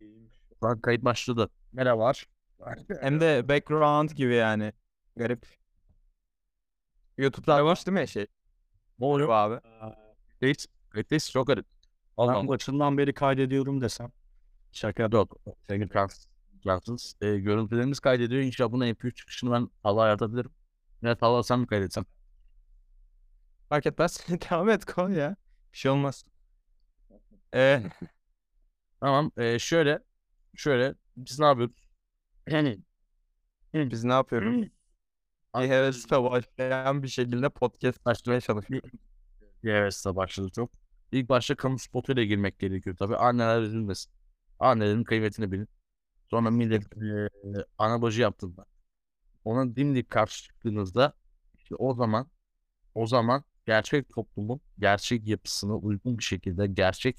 Şu kayıt başladı. Merhabalar. Hem de background gibi yani. Garip. YouTube'da var değil mi şey? Ne oluyor? Bu abi. Kayıt. Kayıttayız. Çok garip. Allah başından beri kaydediyorum desem. Şaka Yok. Sevgili Fransız. Fransız. E, görüntülerimiz kaydediyor. İnşallah bunun MP3 çıkışını ben Talha'ya yaratabilirim. Ya Talha sen mi kaydetsen? Fark etmez. Devam et koy ya. Bir şey olmaz. Ee, Tamam. E, şöyle. Şöyle. Biz ne yapıyoruz? Yani. biz ne yapıyoruz? Bir hevesle başlayan bir şekilde podcast açmaya çalışıyoruz. Evet başladı çok. İlk başta kamu spotuyla girmek gerekiyor tabii. Anneler üzülmesin. Annelerin kıymetini bilin. Sonra millet e, ana bacı yaptığında ona dimdik karşı çıktığınızda işte o zaman o zaman gerçek toplumun gerçek yapısına uygun bir şekilde gerçek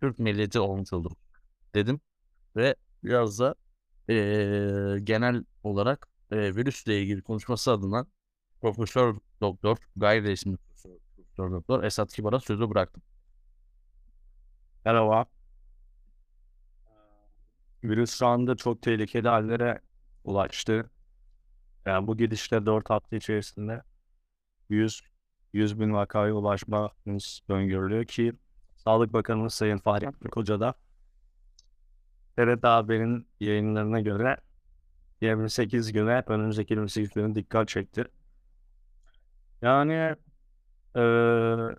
Türk milleti oluşturdu dedim ve biraz da e, genel olarak e, virüsle ilgili konuşması adına Profesör Doktor gayri resmi Profesör Doktor Esat Kibar'a sözü bıraktım. Merhaba. Virüs şu anda çok tehlikeli hallere ulaştı. Yani bu gidişle 4 hafta içerisinde 100 100 bin vakaya ulaşmamız öngörülüyor ki Sağlık Bakanımız Sayın Fahrettin Koca da TRT Haber'in yayınlarına göre 28 güne önümüzdeki 28 güne dikkat çekti. Yani eee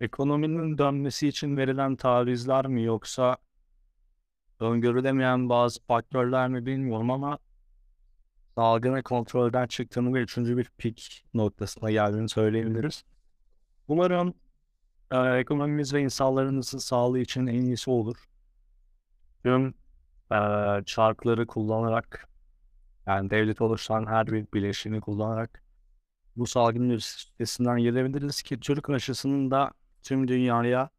ekonominin dönmesi için verilen tavizler mi yoksa öngörülemeyen bazı faktörler mi bilmiyorum ama salgını kontrolden çıktığını ve üçüncü bir pik noktasına geldiğini söyleyebiliriz. Umarım e, ekonomimiz ve insanlarımızın sağlığı için en iyisi olur. Tüm e, çarkları kullanarak yani devlet oluşturan her bir bileşini kullanarak bu salgının üstesinden gelebiliriz ki Türk aşısının da tüm dünyaya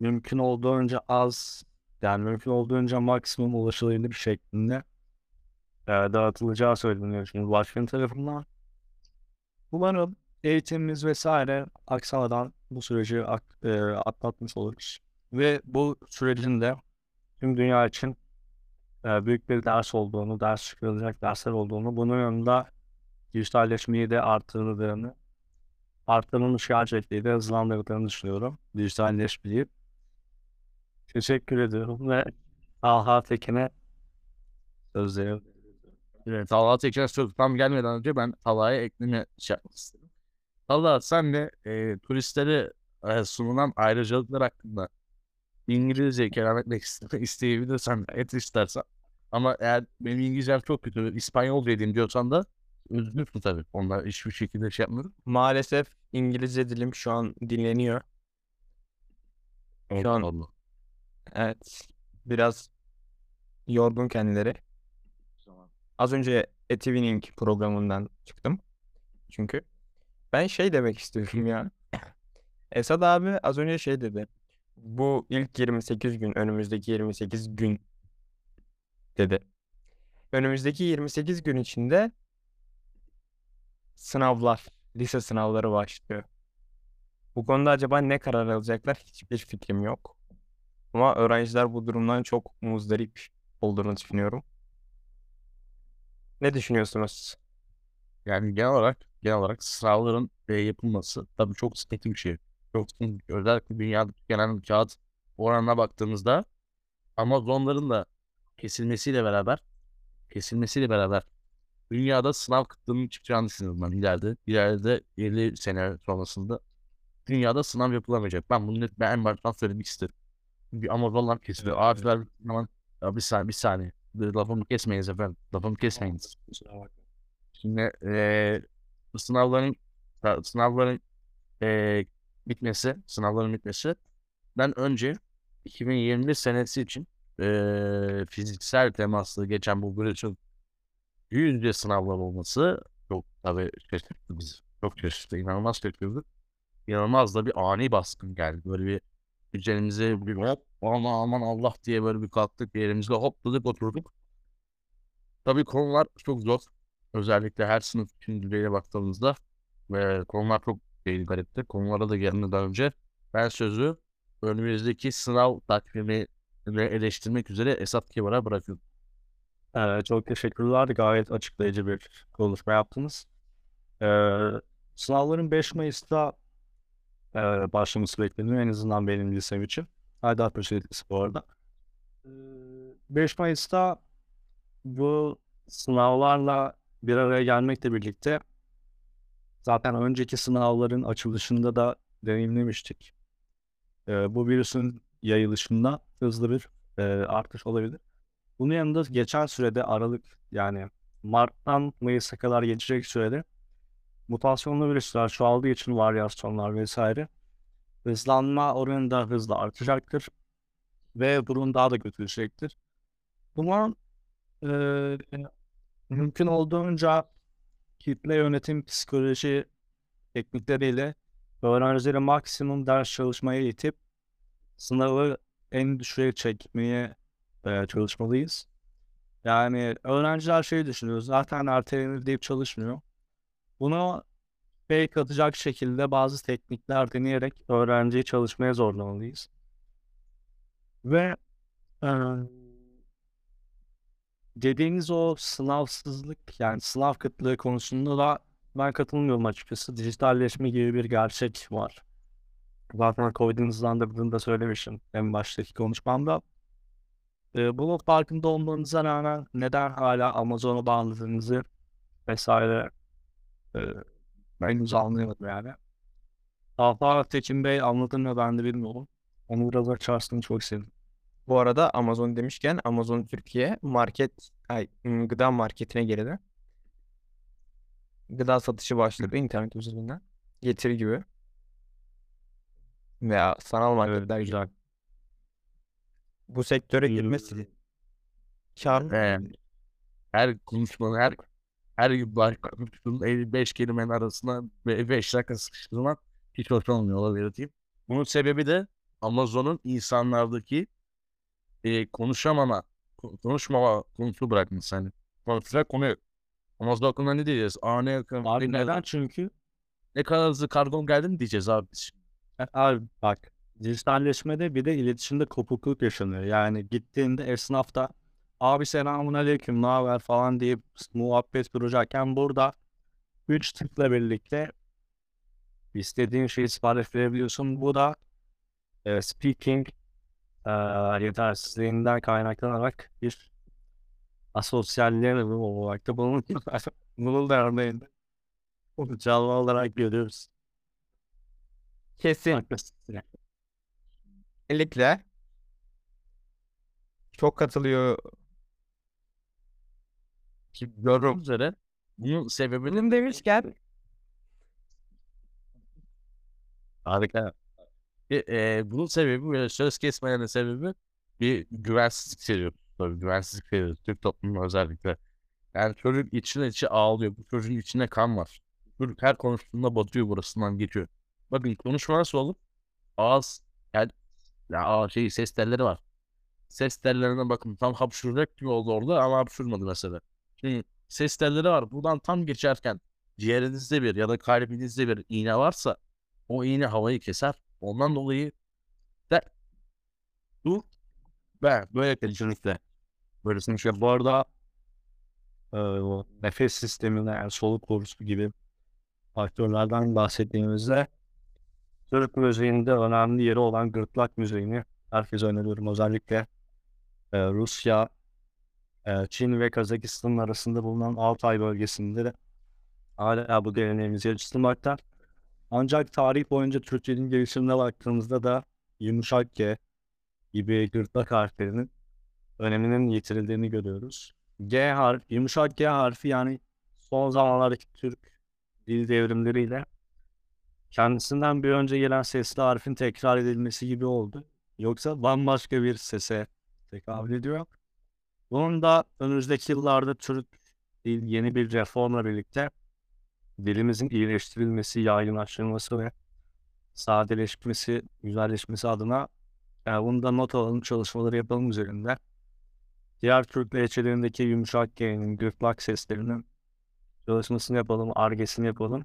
mümkün olduğunca az yani mümkün olduğunca maksimum ulaşılabilir şeklinde e, dağıtılacağı söyleniyor şimdi başkanın tarafından. Umarım eğitimimiz vesaire aksamadan bu süreci ak- e, atlatmış oluruz. Ve bu sürecin de tüm dünya için e, büyük bir ders olduğunu, ders çıkarılacak dersler olduğunu, bunun yanında dijitalleşmeyi de arttırdığını, arttırılmış gerçekliği de hızlandırdığını düşünüyorum. Dijitalleşmeyi. Teşekkür ediyorum ve Talha Tekin'e sözleri Evet, Talha tekrar söz tam gelmeden önce ben Talha'ya ekleme şey yapmak istedim. Talha sen de e, turistlere e, sunulan ayrıcalıklar hakkında İngilizce kelam etmek iste- isteyebilirsen et istersen. Ama eğer benim İngilizcem çok kötü, İspanyolca edeyim diyorsan da özgürsün tabii. Onlar hiçbir şekilde şey yapmıyorum. Maalesef İngilizce dilim şu an dinleniyor. Şu an Allah. evet biraz yorgun kendileri. Az önce Etivining programından çıktım. Çünkü ben şey demek istiyorum ya. Esad abi az önce şey dedi. Bu ilk 28 gün, önümüzdeki 28 gün dedi. Önümüzdeki 28 gün içinde sınavlar, lise sınavları başlıyor. Bu konuda acaba ne karar alacaklar hiçbir fikrim yok. Ama öğrenciler bu durumdan çok muzdarip olduğunu düşünüyorum. Ne düşünüyorsunuz? Yani genel olarak genel olarak sınavların e, yapılması tabii çok sıkıntı bir şey. Çok sıkıntı. şey. Özellikle dünyada genel kağıt oranına baktığımızda Amazonların da kesilmesiyle beraber kesilmesiyle beraber dünyada sınav kıtlığının çıkacağını düşünüyorum ben ileride. İleride 50 sene sonrasında dünyada sınav yapılamayacak. Ben bunu net- ben en baştan söylemek isterim. Bir Amazonlar kesiliyor. Evet, Ağaçlar zaman ya bir saniye bir saniye. Lafımı kesmeyiniz efendim. Lafımı kesmeyiniz. Şimdi bu sınavların sınavların eee, bitmesi, sınavların bitmesi ben önce 2021 senesi için eee, fiziksel temaslı geçen bu virüsün yüz yüze sınavlar olması çok tabii şaşırttı bizi. Çok şaşırttı. inanılmaz şaşırttı. İnanılmaz da bir ani baskın geldi. Böyle bir üzerimize bir hop aman aman Allah diye böyle bir kalktık bir yerimizde hopladık oturduk. Tabii konular çok zor. Özellikle her sınıf için düzeyine baktığımızda ve konular çok değil garipti. Konulara da gelmeden önce ben sözü önümüzdeki sınav takvimi ve eleştirmek üzere Esat Kibar'a bırakıyorum. Ee, çok teşekkürler. Gayet açıklayıcı bir konuşma yaptınız. Ee, sınavların 5 Mayıs'ta e, başlaması bekleniyor. En azından benim lisem için. Haydarpaşa Lisesi bu arada. Ee, 5 Mayıs'ta bu sınavlarla bir araya gelmekle birlikte zaten önceki sınavların açılışında da deneyimlemiştik. Ee, bu virüsün yayılışında hızlı bir e, artış olabilir. Bunun yanında geçen sürede Aralık yani Mart'tan Mayıs'a kadar geçecek sürede mutasyonlu virüsler çoğaldığı için varyasyonlar vesaire hızlanma oranı da hızla artacaktır ve durum daha da kötüleşecektir. Buna eee, mümkün olduğunca kitle yönetim psikoloji teknikleriyle öğrencileri maksimum ders çalışmaya itip sınavı en düşüğe çekmeye e, çalışmalıyız. Yani öğrenciler şey düşünüyor. Zaten ertelenir deyip çalışmıyor. Bunu fake atacak şekilde bazı teknikler deneyerek öğrenciyi çalışmaya zorlamalıyız. Ve dediğiniz o sınavsızlık yani sınav kıtlığı konusunda da ben katılmıyorum açıkçası. Dijitalleşme gibi bir gerçek var. Zaten Covid'in hızlandırdığını da söylemişim en baştaki konuşmamda. Ee, bunun farkında olmanıza rağmen neden hala Amazon'a bağladığınızı vesaire e, henüz anlayamadım yani. Daha Tekin Bey anladın mı ben de bilmiyorum. Onu biraz açarsın çok sevinirim. Bu arada Amazon demişken Amazon Türkiye market ay, gıda marketine girdi. Gıda satışı başladı internet üzerinden. Getiri gibi. Veya sanal marketler gibi. güzel. Bu sektöre girmesi kar her konuşmanın her her gün konuştuğum 55 kelimenin arasına 5 dakika sıkıştırmak hiç hoş olmuyor olabilir belirteyim. Bunun sebebi de Amazon'un insanlardaki e, konuşamama, ko- konuşmama konusu bırakması. Hani konuşacak konu yok. Amazon hakkında ne diyeceğiz? Aa ne, yakın, Abi ne, neden çünkü ne kadar hızlı kargon geldi mi diyeceğiz abi biz. E, Abi bak dijitalleşmede bir de iletişimde kopukluk yaşanıyor. Yani gittiğinde esnafta abi selamun aleyküm ne haber falan deyip muhabbet kuracakken burada 3 tıkla birlikte istediğin şeyi sipariş verebiliyorsun. Bu da e, speaking e, yetersizliğinden kaynaklanarak bir asosyalliğe neden olarak da bunun, bunun da örneğinde canlı olarak görüyoruz. kesin. Kesinlikle çok katılıyor. Ki gördüğünüz üzere bunun sebebini demişken Harika. E, bunun sebebi böyle söz kesmelerinin sebebi bir güvensizlik seviyoruz. Tabii güvensizlik seviyoruz. Türk toplumunun özellikle. Yani çocuk içine içi ağlıyor. Bu çocuğun içinde kan var. Çocuk her konuştuğunda batıyor burasından geçiyor. Bakın konuşma nasıl olur? Ağız yani ya, ağ- şey ses telleri var. Ses tellerine bakın tam hapşuracak gibi oldu orada ama hapşurmadı mesela. Şimdi ses telleri var. Buradan tam geçerken ciğerinizde bir ya da kalbinizde bir iğne varsa o iğne havayı keser. Ondan dolayı de dur ve böyle Kesinlikle. Böylesin işte bu arada e, nefes sistemine yani soluk borusu gibi faktörlerden bahsettiğimizde Türk müziğinde önemli yeri olan gırtlak müziğini herkese öneriyorum. Özellikle e, Rusya, e, Çin ve Kazakistan arasında bulunan Altay bölgesinde de hala bu geleneğimiz yaşatılmakta. Ancak tarih boyunca Türkçenin gelişimine baktığımızda da yumuşak G gibi gırtlak harflerinin öneminin yitirildiğini görüyoruz. G harfi, yumuşak G harfi yani son zamanlardaki Türk dil devrimleriyle kendisinden bir önce gelen sesli harfin tekrar edilmesi gibi oldu. Yoksa bambaşka bir sese tekabül ediyor. Bunun da önümüzdeki yıllarda Türk dil yeni bir reformla birlikte dilimizin iyileştirilmesi, yaygınlaştırılması ve sadeleşmesi, güzelleşmesi adına yani bunu da not alalım, çalışmaları yapalım üzerinde. Diğer Türk lehçelerindeki yumuşak G'nin, gırtlak seslerinin çalışmasını yapalım, argesini yapalım.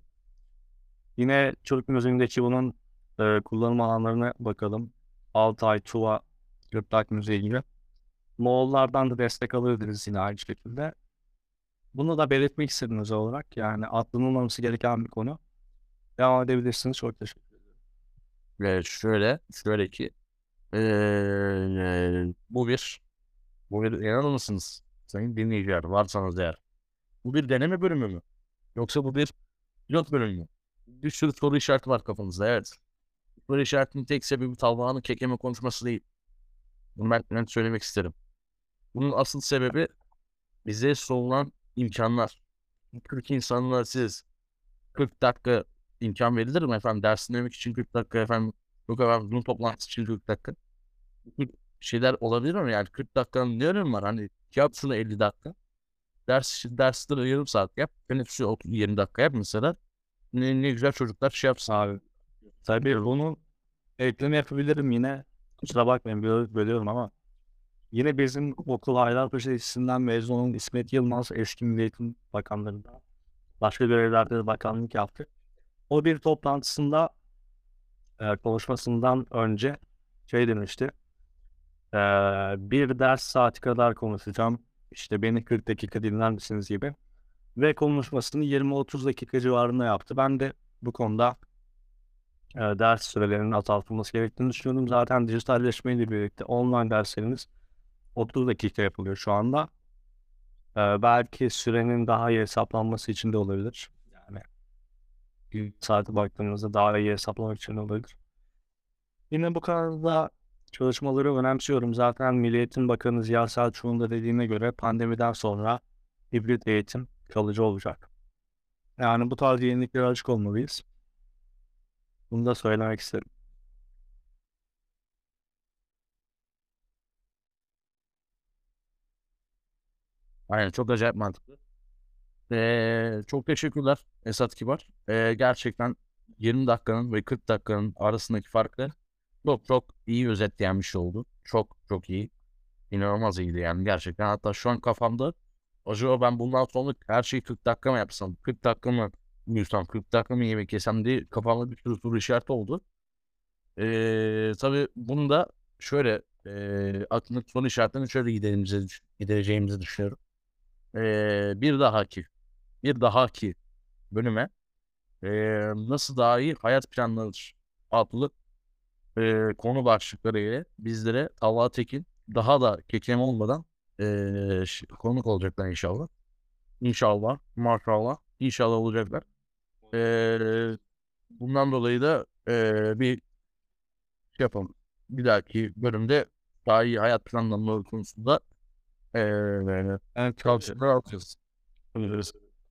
Yine Türk müziğindeki bunun e, kullanım alanlarına bakalım. Altay, Tuva gırtlak müziği gibi. Moğollardan da destek alabiliriz yine aynı şekilde. Bunu da belirtmek istedim özel olarak. Yani atlanılmaması gereken bir konu. Devam edebilirsiniz. Çok teşekkür ederim. Ve şöyle, şöyle ki eee, bu bir bu bir inanır mısınız sayın dinleyiciler varsanız eğer bu bir deneme bölümü mü? Yoksa bu bir pilot bölümü mü? Bir sürü soru işareti var kafanızda evet. Soru işaretinin tek sebebi Talha'nın kekeme konuşması değil. Bunu ben net söylemek isterim. Bunun asıl sebebi bize sunulan imkanlar. Türk insanlar siz 40 dakika imkan verilir mi efendim? Ders dinlemek için 40 dakika efendim. Yok efendim Zoom toplantısı için 40 dakika. Bu tür şeyler olabilir mi? Yani 40 dakikanın ne önemi var? Hani yap şunu 50 dakika. Ders dersleri yarım saat yap. Teneffüsü 30 20 dakika yap mesela. Ne, ne güzel çocuklar şey yapsın. Abi tabii bunu ekleme yapabilirim yine. Kusura bakmayın böl- bölüyorum ama yine bizim okul Haydarpaşa Lisesi'nden mezun olan İsmet Yılmaz eski Milli Eğitim Bakanlığı'nda başka görevlerde de bakanlık yaptı. O bir toplantısında e, konuşmasından önce şey demişti. E, bir ders saati kadar konuşacağım. İşte beni 40 dakika dinler misiniz gibi. Ve konuşmasını 20-30 dakika civarında yaptı. Ben de bu konuda e, ders sürelerinin azaltılması gerektiğini düşünüyorum. Zaten dijitalleşmeyle birlikte online derslerimiz 30 dakika yapılıyor şu anda. E, belki sürenin daha iyi hesaplanması için de olabilir. Yani bir saate baktığımızda daha iyi hesaplamak için olabilir. Yine bu konuda çalışmaları önemsiyorum. Zaten Milli Eğitim Bakanı Ziya Selçuk'un da dediğine göre pandemiden sonra hibrit eğitim kalıcı olacak. Yani bu tarz yeniliklere açık olmalıyız. Bunu da söylemek istedim. Aynen çok acayip mantıklı. Ee, çok teşekkürler Esat Kibar. Ee, gerçekten 20 dakikanın ve 40 dakikanın arasındaki farkı çok çok iyi özetleyen bir şey oldu. Çok çok iyi. İnanılmaz iyiydi yani gerçekten. Hatta şu an kafamda acaba ben bundan sonra her şeyi 40 dakika mı yapsam? 40 dakika mı uyusam? 40 dakika mı yemek yesem diye kafamda bir sürü soru işareti oldu. Ee, tabii bunu da şöyle e, aklımdaki soru işaretlerini şöyle giderimize, gidereceğimizi düşünüyorum. Ee, bir dahaki bir dahaki bölüme ee, nasıl daha iyi hayat planlanır adlı ee, konu başlıkları ile bizlere Talha Tekin daha da kekem olmadan ş- konuk olacaklar inşallah. İnşallah, maşallah, inşallah olacaklar. Ee, bundan dolayı da ee, bir şey yapalım. Bir dahaki bölümde daha iyi hayat planlamaları konusunda ee, Evet, tavsiyeler alacağız.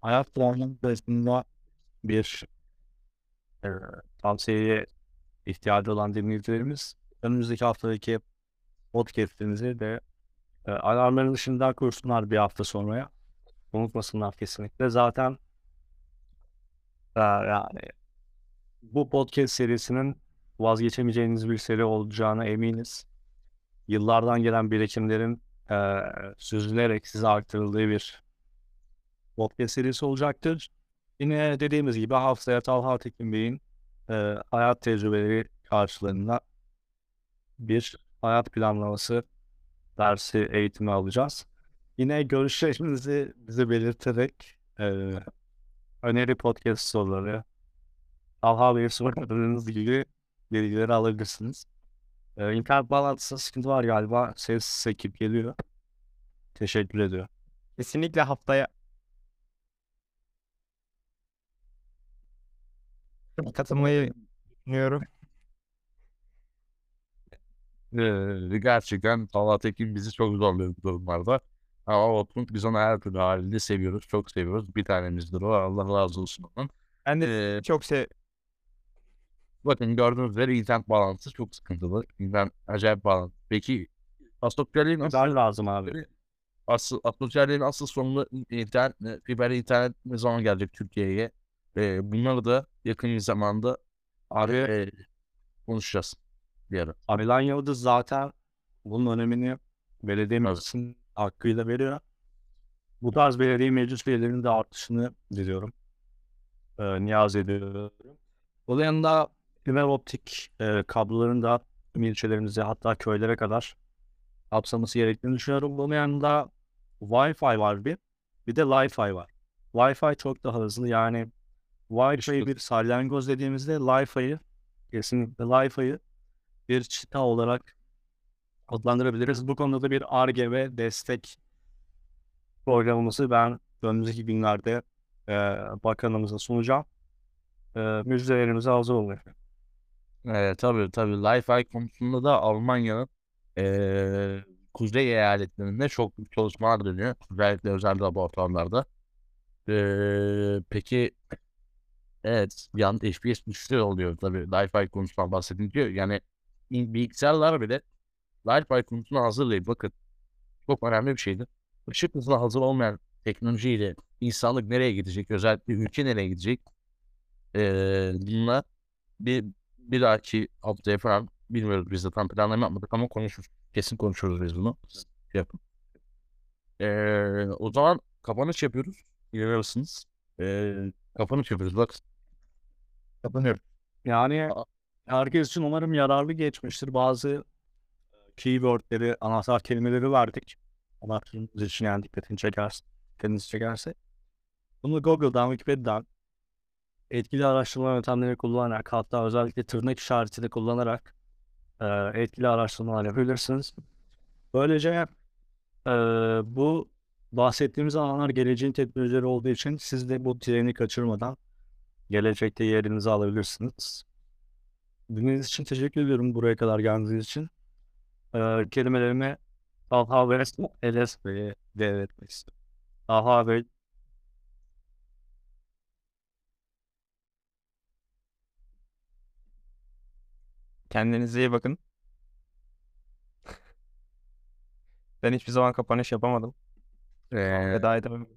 hayat planlamasında bir e, tavsiyeye ihtiyacı olan dinleyicilerimiz önümüzdeki haftadaki podcast'imizi de e, alarmların dışında kursunlar bir hafta sonraya. Unutmasınlar kesinlikle. Zaten e, yani bu podcast serisinin vazgeçemeyeceğiniz bir seri olacağına eminiz. Yıllardan gelen birikimlerin e, süzülerek size aktarıldığı bir podcast serisi olacaktır. Yine dediğimiz gibi haftaya Talha Tekin Bey'in e, hayat tecrübeleri karşılığında bir hayat planlaması dersi eğitimi alacağız. Yine görüşlerinizi bize belirterek e, öneri podcast soruları Talha Bey'e sormadığınız gibi bilgileri alabilirsiniz. E, internet bağlantısında sıkıntı var galiba. Ses sekip geliyor. Teşekkür ediyorum. Kesinlikle haftaya katılmayı düşünüyorum. Ee, gerçekten Talha Tekin bizi çok zorluyor bu durumlarda. Ama olsun biz onu her türlü halinde seviyoruz. Çok seviyoruz. Bir tanemizdir o. Allah razı olsun ondan. Ben de Ee, çok sev bakın gördüğünüz üzere internet bağlantısı çok sıkıntılı. İnternet acayip bağlantı. Peki nasıl? Güzel lazım abi. Asıl, asosyalliğin asıl sonunda internet, fiber internet ne zaman gelecek Türkiye'ye? Ee, bunları da yakın bir zamanda Abi e, konuşacağız bir ara. Abilan Yıldız zaten bunun önemini belediye meclisinin hakkıyla veriyor. Bu tarz belediye meclis üyelerinin de artışını diliyorum. Ee, niyaz ediyorum. Bunun yanında fiber optik e, kabloların da ilçelerimize hatta köylere kadar kapsaması gerektiğini düşünüyorum. Bunun yanında Wi-Fi var bir. Bir de Li-Fi var. Wi-Fi çok daha hızlı. Yani Wi-Fi'yi bir salyangoz dediğimizde Li-Fi'yi kesinlikle Li-Fi'yi bir çita olarak adlandırabiliriz. Bu konuda da bir ARGE ve destek programımızı ben önümüzdeki günlerde e, bakanımıza sunacağım. E, müjdelerimize hazır olun. Evet tabii tabii Li-Fi konusunda da Almanya'nın eee kuzey eyaletlerinde çok büyük çalışmalar dönüyor. Özellikle özel laboratuvarlarda. Eee, peki evet anda FPS düşüşü oluyor tabii Li-Fi konusundan bahsedince. Yani bilgisayarlar bile Li-Fi konusunu hazırlayıp bakın çok önemli bir şeydi. Işık hızına hazır olmayan teknolojiyle insanlık nereye gidecek? Özellikle ülke nereye gidecek? Eee bununla bir bir dahaki haftaya falan bilmiyoruz biz de tam planlama yapmadık ama konuşuruz. Kesin konuşuruz biz bunu. Şey yapın. Ee, o zaman kapanış yapıyoruz. İnanır mısınız? Ee, kapanış yapıyoruz bak. Kapanıyor. Yani herkes için umarım yararlı geçmiştir. Bazı keywordleri, anahtar kelimeleri verdik. Anahtarımız için yani dikkatini çekerse, dikkatinizi çekerse. Bunu Google'dan, Wikipedia'dan etkili araştırma yöntemleri kullanarak hatta özellikle tırnak işareti de kullanarak e, etkili araştırmalar yapabilirsiniz. Böylece e, bu bahsettiğimiz alanlar geleceğin teknolojileri olduğu için siz de bu treni kaçırmadan gelecekte yerinizi alabilirsiniz. Dinlediğiniz için teşekkür ediyorum buraya kadar geldiğiniz için. Ee, kelimelerimi Talha ve Eles Bey'e devretmek istiyorum. Talha Kendinize iyi bakın. Ben hiçbir zaman kapanış yapamadım. Ee, Veda edemedim.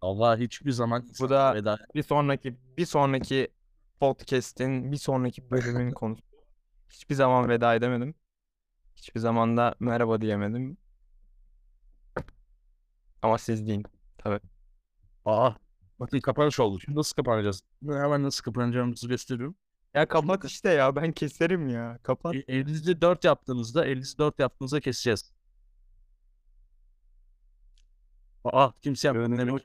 Allah hiçbir zaman Bu da- veda Bir sonraki bir sonraki podcast'in bir sonraki bölümün konusu. Hiçbir zaman veda edemedim. Hiçbir zaman da merhaba diyemedim. Ama siz deyin. Tabii. Aa, bakın kapanış oldu. Şimdi nasıl kapanacağız? Hemen nasıl kapanacağımızı gösteriyorum. Ya kapat işte ya ben keserim ya. Kapat. E, elinizi 4 yaptığınızda, elinizi 4 yaptığınızda keseceğiz. Aa, kimse yapmadı. Demek